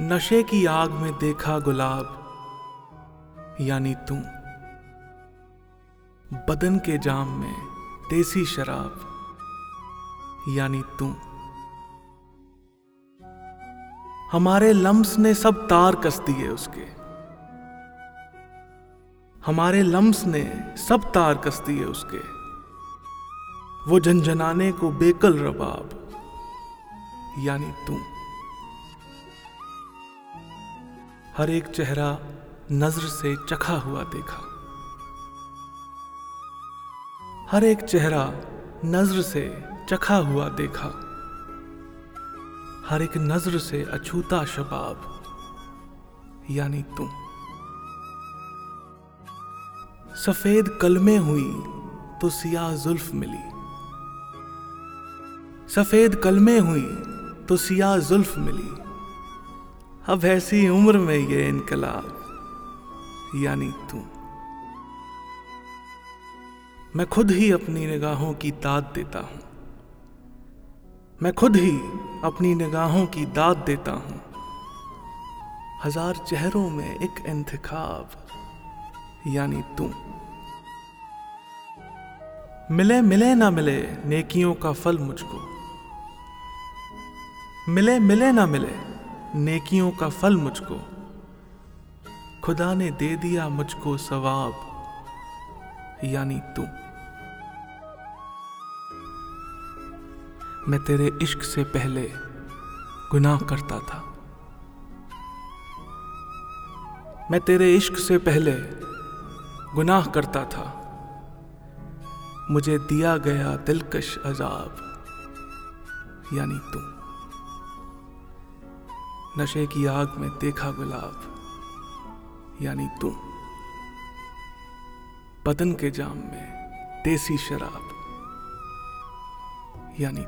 नशे की आग में देखा गुलाब। यानी तू। बदन के जाम में देसी शराब। यानी तू। हमारे लम्स ने सब तार कस दिए उसके। हमारे लम्स ने सब तार कस दिए उसके। वो झंझनाने को बेकल रबाब। यानी तू। हर एक चेहरा नज़र से चखा हुआ देखा। हर एक चेहरा नज़र से चखा हुआ देखा। हर एक नज़र से अछूता शबाब, यानी तू सफ़ेद कलमे हुई तो सिया जुल्फ मिली। सफ़ेद कलमे हुई तो सिया जुल्फ मिली। अब ऐसी उम्र में ये इनकलाब, यानी तू। मैं खुद ही अपनी निगाहों की दाद देता हूँ। मैं खुद ही अपनी निगाहों की दाद देता हूँ। हज़ार चेहरों में एक इंतखाब, यानी तू। मिले मिले ना मिले नेकियों का फल मुझको। मिले मिले ना मिले नेकियों का फल मुझको। खुदा ने दे दिया मुझको सवाब, यानी तू। मैं तेरे इश्क से पहले गुनाह करता था। मैं तेरे इश्क से पहले गुनाह करता था। मुझे दिया गया दिलकश अजाब, यानी तू। नशे की आग में देखा गुलाब, यानी तू। बदन के जाम में देसी शराब, यानी